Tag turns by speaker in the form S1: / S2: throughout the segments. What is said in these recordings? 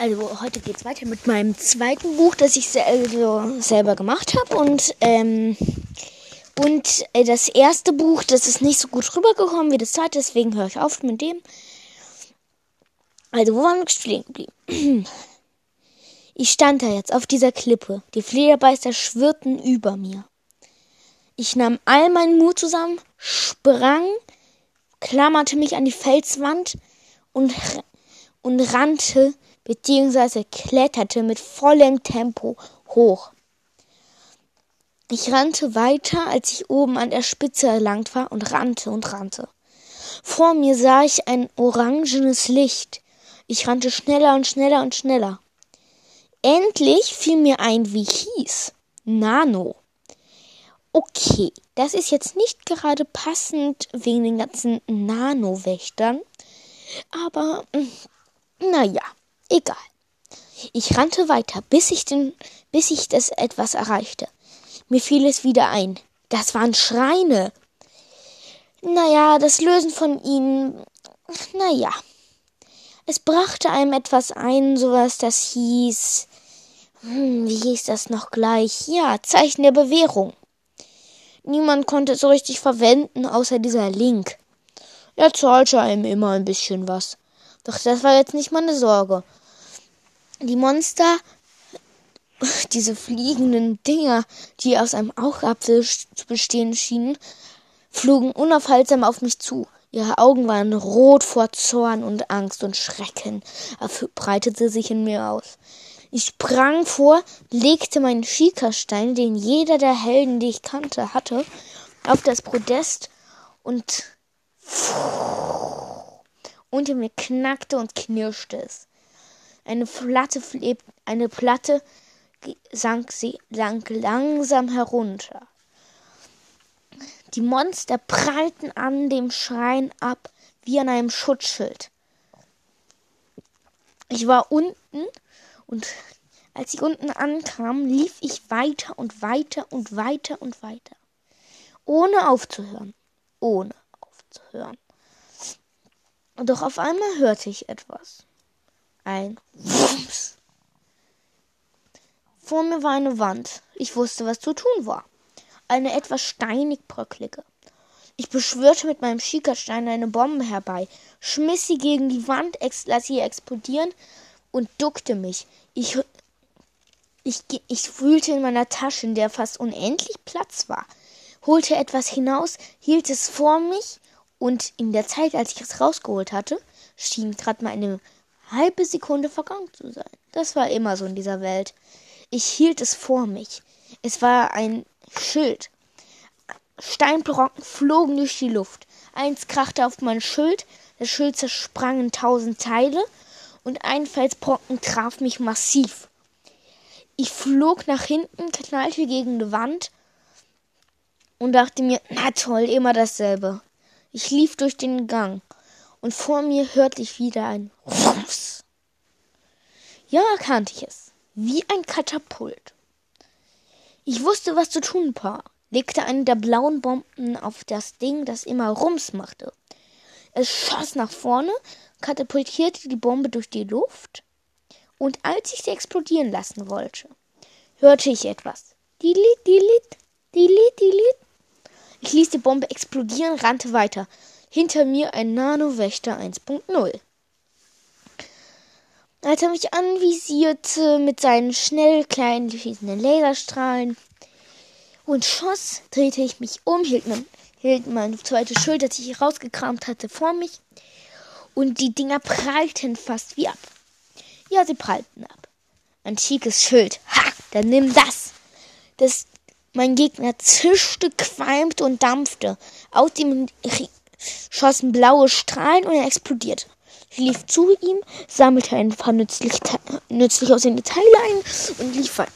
S1: Also heute geht es weiter mit meinem zweiten Buch, das ich also selber gemacht habe. Und, ähm, und äh, das erste Buch, das ist nicht so gut rübergekommen wie das zweite, deswegen höre ich auf mit dem. Also, wo waren wir stehen geblieben? Ich stand da jetzt auf dieser Klippe. Die Flederbeister schwirrten über mir. Ich nahm all meinen Mut zusammen, sprang, klammerte mich an die Felswand und, und rannte bzw. kletterte mit vollem Tempo hoch. Ich rannte weiter, als ich oben an der Spitze erlangt war, und rannte und rannte. Vor mir sah ich ein orangenes Licht. Ich rannte schneller und schneller und schneller. Endlich fiel mir ein, wie hieß. Nano. Okay, das ist jetzt nicht gerade passend wegen den ganzen Nano-Wächtern. Aber, hm, naja, Egal. Ich rannte weiter, bis ich, den, bis ich das etwas erreichte. Mir fiel es wieder ein. Das waren Schreine. Naja, das Lösen von ihnen. Naja. Es brachte einem etwas ein, sowas, das hieß. Hm, wie hieß das noch gleich? Ja, Zeichen der Bewährung. Niemand konnte es so richtig verwenden, außer dieser Link. Er zahlte einem immer ein bisschen was. Doch das war jetzt nicht meine Sorge. Die Monster, diese fliegenden Dinger, die aus einem Augapfel zu bestehen schienen, flogen unaufhaltsam auf mich zu. Ihre Augen waren rot vor Zorn und Angst und Schrecken, breitete sich in mir aus. Ich sprang vor, legte meinen Schiekerstein, den jeder der Helden, die ich kannte, hatte, auf das Podest und unter mir knackte und knirschte es. Eine Platte, eine Platte sank, sie, sank langsam herunter. Die Monster prallten an dem Schrein ab wie an einem Schutzschild. Ich war unten und als ich unten ankam, lief ich weiter und weiter und weiter und weiter. Ohne aufzuhören. Ohne aufzuhören. Doch auf einmal hörte ich etwas ein Wumms. Vor mir war eine Wand. Ich wusste, was zu tun war. Eine etwas steinig bröcklige. Ich beschwörte mit meinem Schiekerstein eine Bombe herbei, schmiss sie gegen die Wand, lass sie explodieren und duckte mich. Ich, ich, ich fühlte in meiner Tasche, in der fast unendlich Platz war, holte etwas hinaus, hielt es vor mich und in der Zeit, als ich es rausgeholt hatte, schien gerade meine halbe Sekunde vergangen zu sein. Das war immer so in dieser Welt. Ich hielt es vor mich. Es war ein Schild. Steinbrocken flogen durch die Luft. Eins krachte auf mein Schild, das Schild zersprang in tausend Teile und ein Felsbrocken traf mich massiv. Ich flog nach hinten, knallte gegen die Wand und dachte mir, na toll, immer dasselbe. Ich lief durch den Gang und vor mir hörte ich wieder ein Rums. Ja, erkannte ich es. Wie ein Katapult. Ich wusste, was zu tun war. Legte eine der blauen Bomben auf das Ding, das immer Rums machte. Es schoss nach vorne, katapultierte die Bombe durch die Luft, und als ich sie explodieren lassen wollte, hörte ich etwas. Dilit, dilit, dilit, dilit. Ich ließ die Bombe explodieren, rannte weiter. Hinter mir ein Nano-Wächter 1.0. Als er mich anvisierte mit seinen schnell kleinen schießenden Laserstrahlen und schoss, drehte ich mich um, hielt, mein, hielt meine zweite Schuld, das ich rausgekramt hatte, vor mich und die Dinger prallten fast wie ab. Ja, sie prallten ab. Schickes Schild. Ha, dann nimm das. Das mein Gegner zischte, qualmte und dampfte. Aus dem schossen blaue Strahlen und er explodierte. Ich lief zu ihm, sammelte ein paar nützlich, nützlich aussehende Teile ein und lief weiter.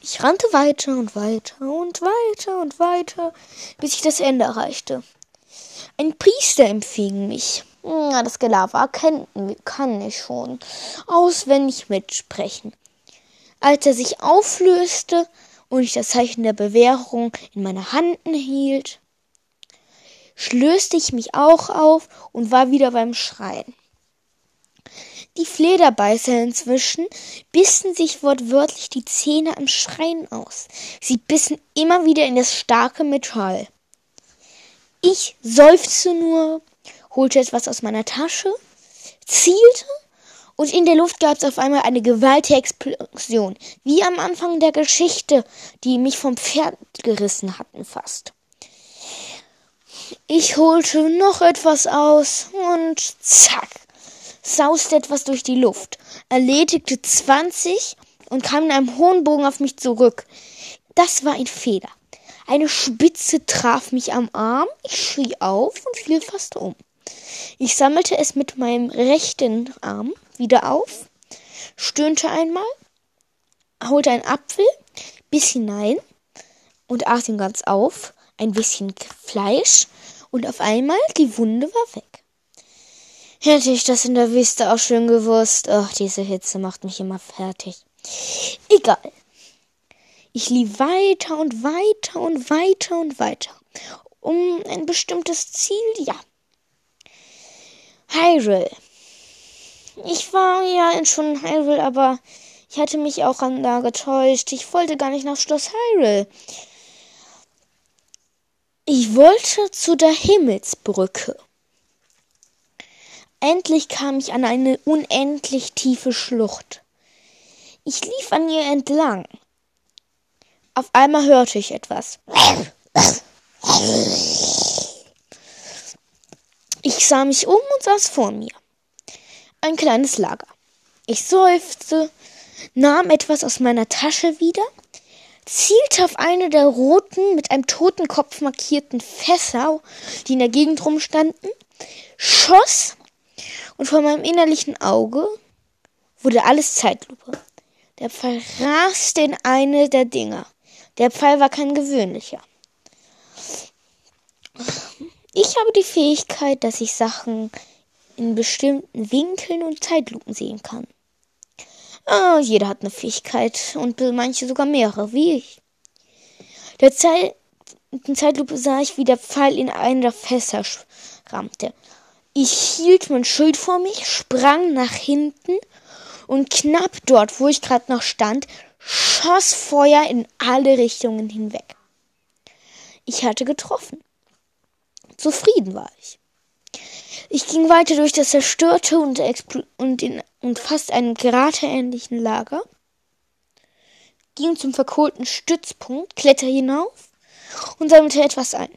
S1: Ich rannte weiter und weiter und weiter und weiter, bis ich das Ende erreichte. Ein Priester empfing mich. Ja, das Gelaber kennt, kann ich schon auswendig mitsprechen. Als er sich auflöste und ich das Zeichen der Bewährung in meiner Hand hielt, schlöste ich mich auch auf und war wieder beim Schreien. Die Flederbeißer inzwischen bissen sich wortwörtlich die Zähne am Schreien aus. Sie bissen immer wieder in das starke Metall. Ich seufzte nur, holte etwas aus meiner Tasche, zielte und in der Luft gab es auf einmal eine gewaltige Explosion, wie am Anfang der Geschichte, die mich vom Pferd gerissen hatten fast. Ich holte noch etwas aus und zack, sauste etwas durch die Luft, erledigte 20 und kam in einem hohen Bogen auf mich zurück. Das war ein Fehler. Eine Spitze traf mich am Arm, ich schrie auf und fiel fast um. Ich sammelte es mit meinem rechten Arm wieder auf, stöhnte einmal, holte einen Apfel, biss hinein und aß ihn ganz auf, ein bisschen Fleisch und auf einmal die Wunde war weg. Hätte ich das in der Wüste auch schön gewusst. Ach, diese Hitze macht mich immer fertig. Egal. Ich lief weiter und weiter und weiter und weiter. Um ein bestimmtes Ziel, ja. Hyrule. Ich war ja schon in Hyrule, aber ich hatte mich auch an da getäuscht. Ich wollte gar nicht nach Schloss Hyrule. Ich wollte zu der Himmelsbrücke. Endlich kam ich an eine unendlich tiefe Schlucht. Ich lief an ihr entlang. Auf einmal hörte ich etwas. Ich sah mich um und saß vor mir. Ein kleines Lager. Ich seufzte, nahm etwas aus meiner Tasche wieder zielte auf eine der roten, mit einem Totenkopf markierten Fässer, die in der Gegend rumstanden, schoss und vor meinem innerlichen Auge wurde alles Zeitlupe. Der Pfeil raste in eine der Dinger. Der Pfeil war kein gewöhnlicher. Ich habe die Fähigkeit, dass ich Sachen in bestimmten Winkeln und Zeitlupen sehen kann. Ah, jeder hat eine Fähigkeit und manche sogar mehrere, wie ich. Der Zeit, in Zeitlupe sah ich, wie der Pfeil in einen der Fässer rammte. Ich hielt mein Schild vor mich, sprang nach hinten und knapp dort, wo ich gerade noch stand, schoss Feuer in alle Richtungen hinweg. Ich hatte getroffen. Zufrieden war ich. Ich ging weiter durch das zerstörte und, und, in, und fast einem kraterähnlichen Lager, ging zum verkohlten Stützpunkt, kletter hinauf und sammelte etwas ein.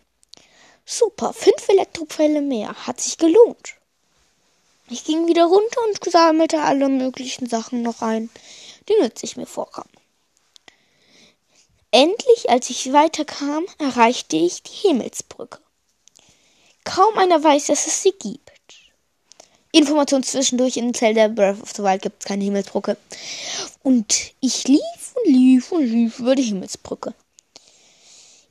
S1: Super, fünf Elektropfähle mehr, hat sich gelohnt. Ich ging wieder runter und sammelte alle möglichen Sachen noch ein, die nützlich mir vorkamen. Endlich, als ich weiterkam, erreichte ich die Himmelsbrücke. Kaum einer weiß, dass es sie gibt. Information zwischendurch in Zelda Breath of the Wild gibt es keine Himmelsbrücke. Und ich lief und lief und lief über die Himmelsbrücke.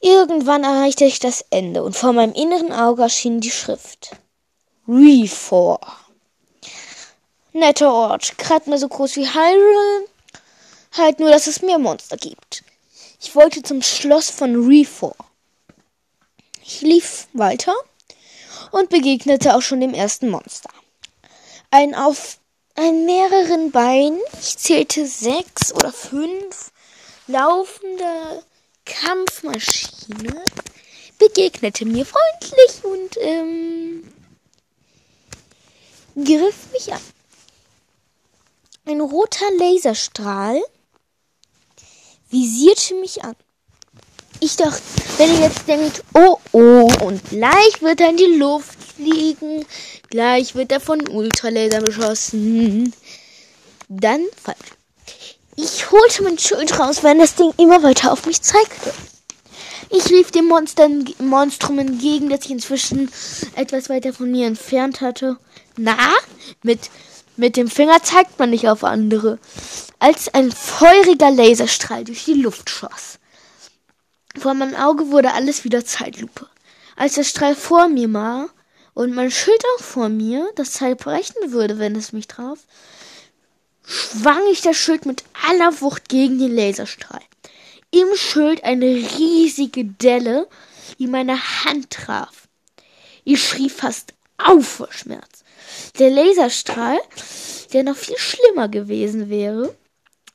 S1: Irgendwann erreichte ich das Ende und vor meinem inneren Auge erschien die Schrift. Refor. Netter Ort, gerade mal so groß wie Hyrule. Halt nur, dass es mehr Monster gibt. Ich wollte zum Schloss von Refor. Ich lief weiter und begegnete auch schon dem ersten Monster. Ein auf ein mehreren Beinen, ich zählte sechs oder fünf, laufende Kampfmaschine begegnete mir freundlich und ähm, griff mich an. Ein roter Laserstrahl visierte mich an. Ich dachte, wenn ihr jetzt denkt, oh oh, und gleich wird er in die Luft fliegen, gleich wird er von Ultralaser beschossen, dann falsch. Ich holte mein Schild raus, wenn das Ding immer weiter auf mich zeigte. Ich rief dem Monster, Monstrum entgegen, das sich inzwischen etwas weiter von mir entfernt hatte. Na, mit, mit dem Finger zeigt man nicht auf andere. Als ein feuriger Laserstrahl durch die Luft schoss. Vor meinem Auge wurde alles wieder Zeitlupe. Als der Strahl vor mir war und mein Schild auch vor mir, das Zeit brechen würde, wenn es mich traf, schwang ich das Schild mit aller Wucht gegen den Laserstrahl. Im Schild eine riesige Delle, die meine Hand traf. Ich schrie fast auf vor Schmerz. Der Laserstrahl, der noch viel schlimmer gewesen wäre,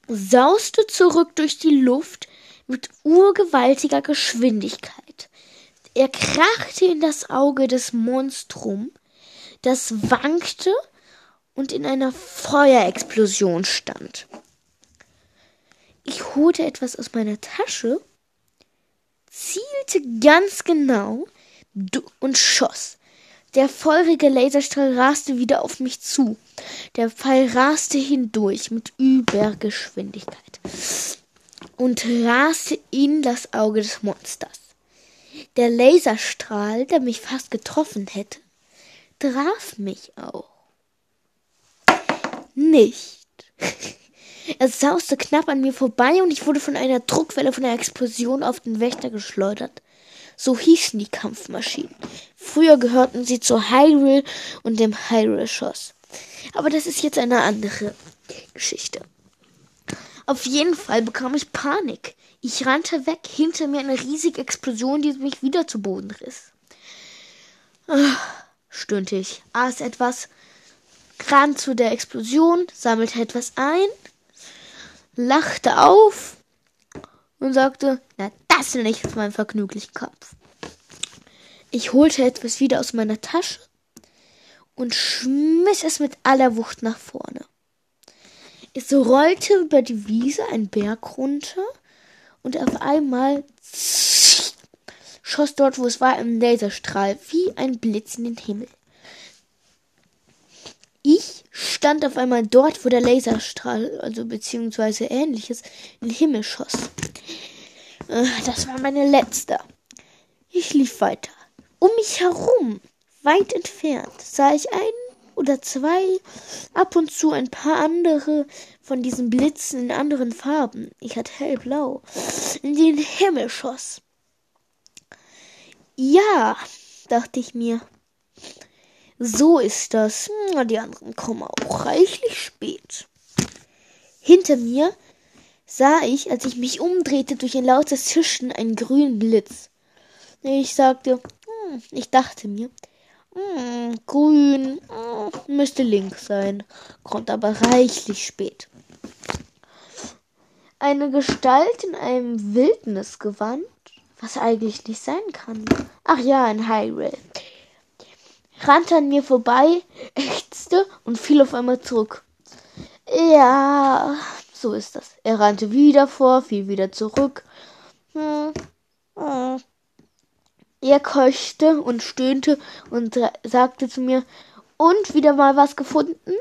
S1: sauste zurück durch die Luft mit urgewaltiger Geschwindigkeit. Er krachte in das Auge des Monstrum, das wankte und in einer Feuerexplosion stand. Ich holte etwas aus meiner Tasche, zielte ganz genau und schoss. Der feurige Laserstrahl raste wieder auf mich zu. Der Pfeil raste hindurch mit Übergeschwindigkeit und raste in das Auge des Monsters. Der Laserstrahl, der mich fast getroffen hätte, traf mich auch. Nicht. Er sauste knapp an mir vorbei und ich wurde von einer Druckwelle von der Explosion auf den Wächter geschleudert. So hießen die Kampfmaschinen. Früher gehörten sie zur Hyrule und dem Hyrule-Schoss. Aber das ist jetzt eine andere Geschichte. Auf jeden Fall bekam ich Panik. Ich rannte weg, hinter mir eine riesige Explosion, die mich wieder zu Boden riss. Ah, stöhnte ich, aß etwas, ran zu der Explosion, sammelte etwas ein, lachte auf und sagte, na, das will ich jetzt meinen vergnüglichen Kampf. Ich holte etwas wieder aus meiner Tasche und schmiss es mit aller Wucht nach vorne. Es rollte über die Wiese ein Berg runter und auf einmal schoss dort, wo es war, ein Laserstrahl wie ein Blitz in den Himmel. Ich stand auf einmal dort, wo der Laserstrahl, also beziehungsweise ähnliches, in den Himmel schoss. Äh, das war meine letzte. Ich lief weiter. Um mich herum, weit entfernt, sah ich ein oder zwei, ab und zu ein paar andere von diesen Blitzen in anderen Farben, ich hatte hellblau, in den Himmel schoss. Ja, dachte ich mir, so ist das. Die anderen kommen auch reichlich spät. Hinter mir sah ich, als ich mich umdrehte durch ein lautes Zischen, einen grünen Blitz. Ich sagte, hm, ich dachte mir, hm, grün hm, müsste links sein, kommt aber reichlich spät. Eine Gestalt in einem Wildnisgewand, was eigentlich nicht sein kann. Ach ja, ein Hyrule rannte an mir vorbei, ächzte und fiel auf einmal zurück. Ja, so ist das. Er rannte wieder vor, fiel wieder zurück. Hm, hm. Er keuchte und stöhnte und sagte zu mir, und wieder mal was gefunden?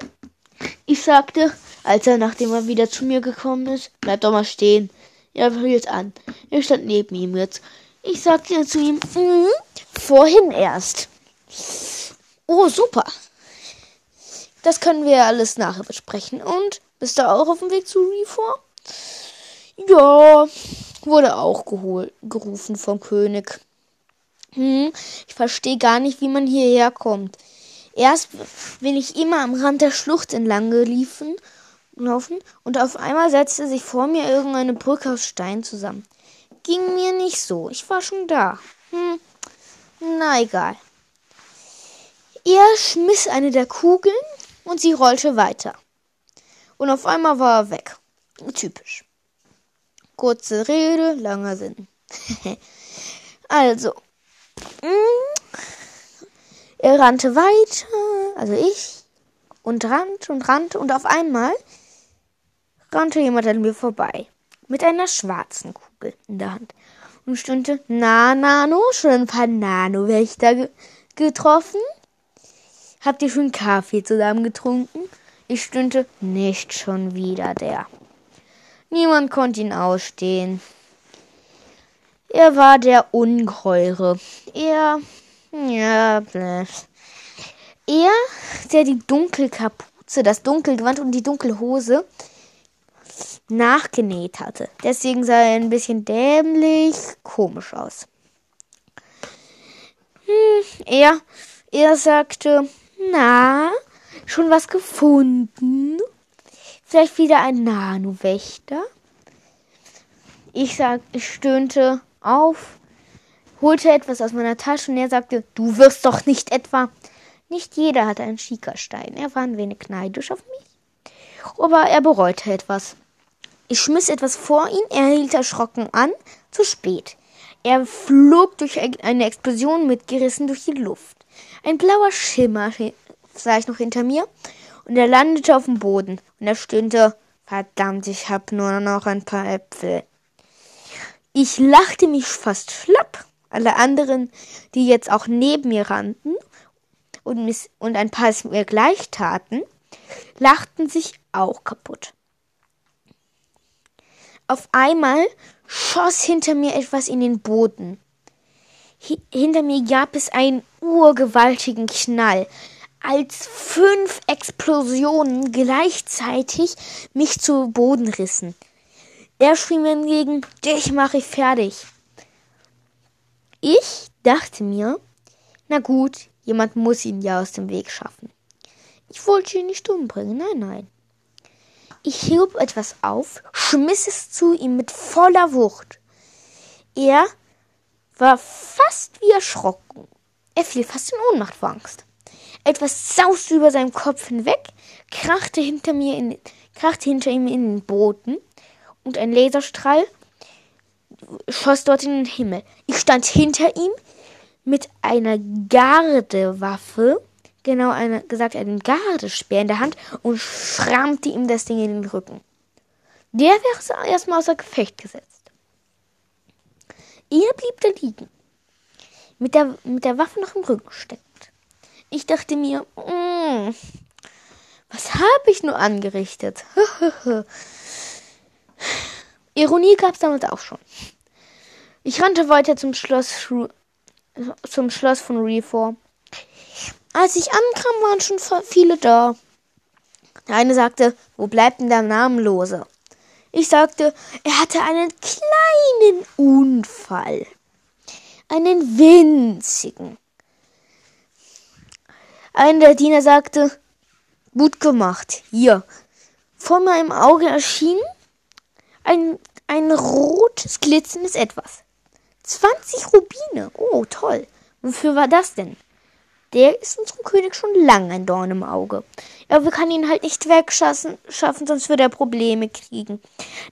S1: Ich sagte, als er, nachdem er wieder zu mir gekommen ist, bleib doch mal stehen. Er hielt an. Er stand neben ihm jetzt. Ich sagte zu ihm, mm, vorhin erst. Oh, super. Das können wir alles nachher besprechen. Und bist du auch auf dem Weg zu Refor? Ja, wurde auch gerufen vom König. Hm, ich verstehe gar nicht, wie man hierher kommt. Erst bin ich immer am Rand der Schlucht entlang geliefen, laufen und auf einmal setzte sich vor mir irgendeine Brücke aus Stein zusammen. Ging mir nicht so. Ich war schon da. Hm, na egal. Er schmiss eine der Kugeln und sie rollte weiter. Und auf einmal war er weg. Typisch. Kurze Rede, langer Sinn. also, er rannte weiter, also ich, und rannte und rannte und auf einmal rannte jemand an mir vorbei mit einer schwarzen Kugel in der Hand und stimmte, na, Nano, schon ein paar Nano-Wächter ge getroffen? Habt ihr schon Kaffee zusammen getrunken? Ich stöhnte, nicht schon wieder der. Niemand konnte ihn ausstehen. Er war der Ungeheure. Er, ja, blöd. Er, der die Dunkelkapuze, das Dunkelgewand und die Dunkelhose nachgenäht hatte. Deswegen sah er ein bisschen dämlich komisch aus. Hm, er, er sagte, na, schon was gefunden? Vielleicht wieder ein Nano-Wächter? Ich sag, ich stöhnte auf, holte etwas aus meiner Tasche und er sagte, du wirst doch nicht etwa. Nicht jeder hatte einen Schiekerstein. Er war ein wenig neidisch auf mich. Aber er bereute etwas. Ich schmiss etwas vor ihn, er hielt erschrocken an. Zu spät. Er flog durch eine Explosion mitgerissen durch die Luft. Ein blauer Schimmer sah ich noch hinter mir und er landete auf dem Boden und er stöhnte, verdammt, ich hab nur noch ein paar Äpfel. Ich lachte mich fast schlapp. Alle anderen, die jetzt auch neben mir rannten und, miss und ein paar es mir gleich taten, lachten sich auch kaputt. Auf einmal schoss hinter mir etwas in den Boden. Hi hinter mir gab es einen urgewaltigen Knall, als fünf Explosionen gleichzeitig mich zu Boden rissen. Er schrie mir entgegen, dich mache ich fertig. Ich dachte mir, na gut, jemand muss ihn ja aus dem Weg schaffen. Ich wollte ihn nicht umbringen, nein, nein. Ich hieb etwas auf, schmiss es zu ihm mit voller Wucht. Er war fast wie erschrocken. Er fiel fast in Ohnmacht vor Angst. Etwas sauste über seinem Kopf hinweg, krachte hinter mir in, krachte hinter ihm in den Boden und ein Laserstrahl schoss dort in den Himmel. Ich stand hinter ihm mit einer Gardewaffe genau eine, gesagt einen Gardespeer in der Hand und schrammte ihm das Ding in den Rücken. Der wäre erstmal außer Gefecht gesetzt. Er blieb da liegen, mit der, mit der Waffe noch im Rücken steckt. Ich dachte mir, mm, was habe ich nur angerichtet? Ironie gab es damit auch schon. Ich rannte weiter zum Schloss, zum Schloss von Reform. Als ich ankam, waren schon viele da. Der eine sagte, wo bleibt denn der Namenlose? Ich sagte, er hatte einen kleinen Unfall. Einen winzigen. Einer der Diener sagte, gut gemacht. Hier. Vor meinem Auge erschien ein, ein rotes, glitzerndes Etwas. 20 Rubine. Oh, toll. Wofür war das denn? Der ist unserem König schon lange ein Dorn im Auge. Aber wir können ihn halt nicht wegschaffen, schaffen, sonst würde er Probleme kriegen.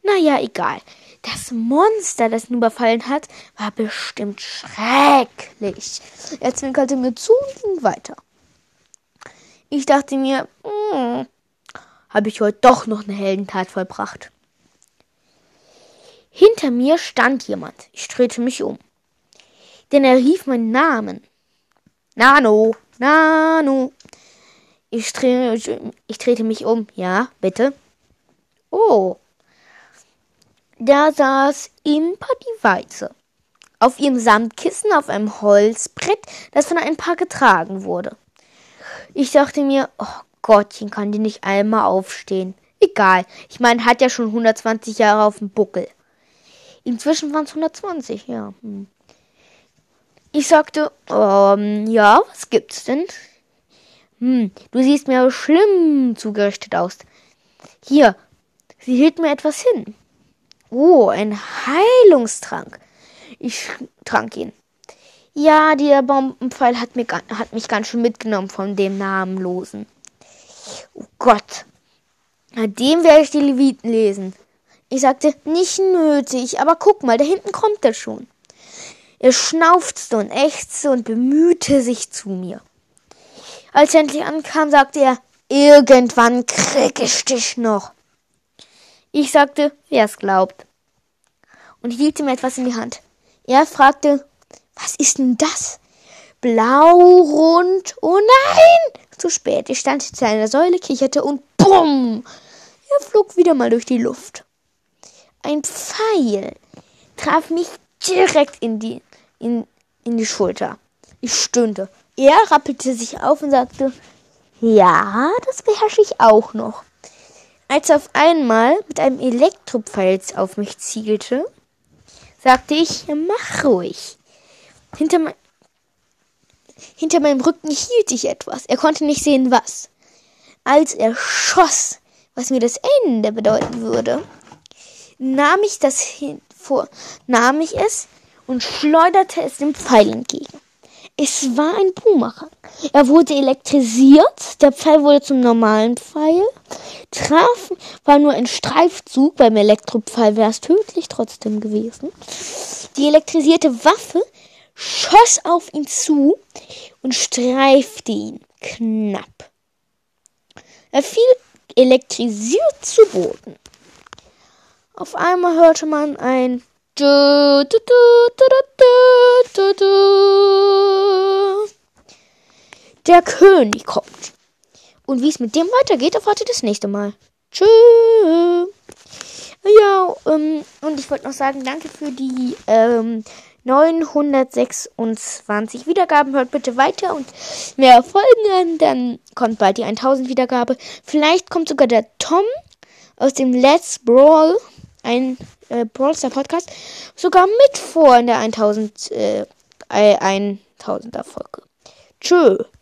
S1: Naja, egal. Das Monster, das ihn überfallen hat, war bestimmt schrecklich. Er zwinkerte mir zu und ging weiter. Ich dachte mir, hm, habe ich heute doch noch eine Heldentat vollbracht. Hinter mir stand jemand. Ich drehte mich um. Denn er rief meinen Namen. Nano, Nano. Ich, dreh, ich drehte mich um. Ja, bitte. Oh. Da saß Impa die Weiße. Auf ihrem Samtkissen auf einem Holzbrett, das von ein paar getragen wurde. Ich dachte mir, oh Gottchen, kann die nicht einmal aufstehen. Egal. Ich meine, hat ja schon 120 Jahre auf dem Buckel. Inzwischen waren es 120, ja. Hm. Ich sagte, ähm, ja, was gibt's denn? Hm, du siehst mir schlimm zugerichtet aus. Hier, sie hielt mir etwas hin. Oh, ein Heilungstrank. Ich trank ihn. Ja, der Bombenpfeil hat, mir, hat mich ganz schön mitgenommen von dem Namenlosen. Oh Gott. Na, dem werde ich die Leviten lesen. Ich sagte, nicht nötig, aber guck mal, da hinten kommt er schon. Er schnaufte und ächzte und bemühte sich zu mir. Als er endlich ankam, sagte er, irgendwann krieg ich dich noch. Ich sagte, wer es glaubt. Und hielt ihm etwas in die Hand. Er fragte, was ist denn das? Blau, rund, oh nein! Zu spät. Ich stand hinter einer Säule, kicherte und bumm! Er flog wieder mal durch die Luft. Ein Pfeil traf mich direkt in die in, in die Schulter. Ich stöhnte. Er rappelte sich auf und sagte, ja, das beherrsche ich auch noch. Als er auf einmal mit einem Elektropfeil auf mich zielte, sagte ich, mach ruhig. Hinter, me hinter meinem Rücken hielt ich etwas. Er konnte nicht sehen, was. Als er schoss, was mir das Ende bedeuten würde, nahm ich das vor, nahm ich es und schleuderte es dem Pfeil entgegen. Es war ein Bumerang. Er wurde elektrisiert, der Pfeil wurde zum normalen Pfeil. Traf war nur ein Streifzug, beim Elektropfeil wäre es tödlich trotzdem gewesen. Die elektrisierte Waffe schoss auf ihn zu und streifte ihn knapp. Er fiel elektrisiert zu Boden. Auf einmal hörte man ein der König kommt. Und wie es mit dem weitergeht, erfahrt ihr das nächste Mal. Tschüss. Ja, ähm, und ich wollte noch sagen, danke für die ähm, 926 Wiedergaben. Hört bitte weiter und mehr Folgen an. Dann kommt bald die 1000 Wiedergabe. Vielleicht kommt sogar der Tom aus dem Let's Brawl, ein äh, Brawl Star Podcast, sogar mit vor in der 1000, äh, 1000er Folge. Tschö.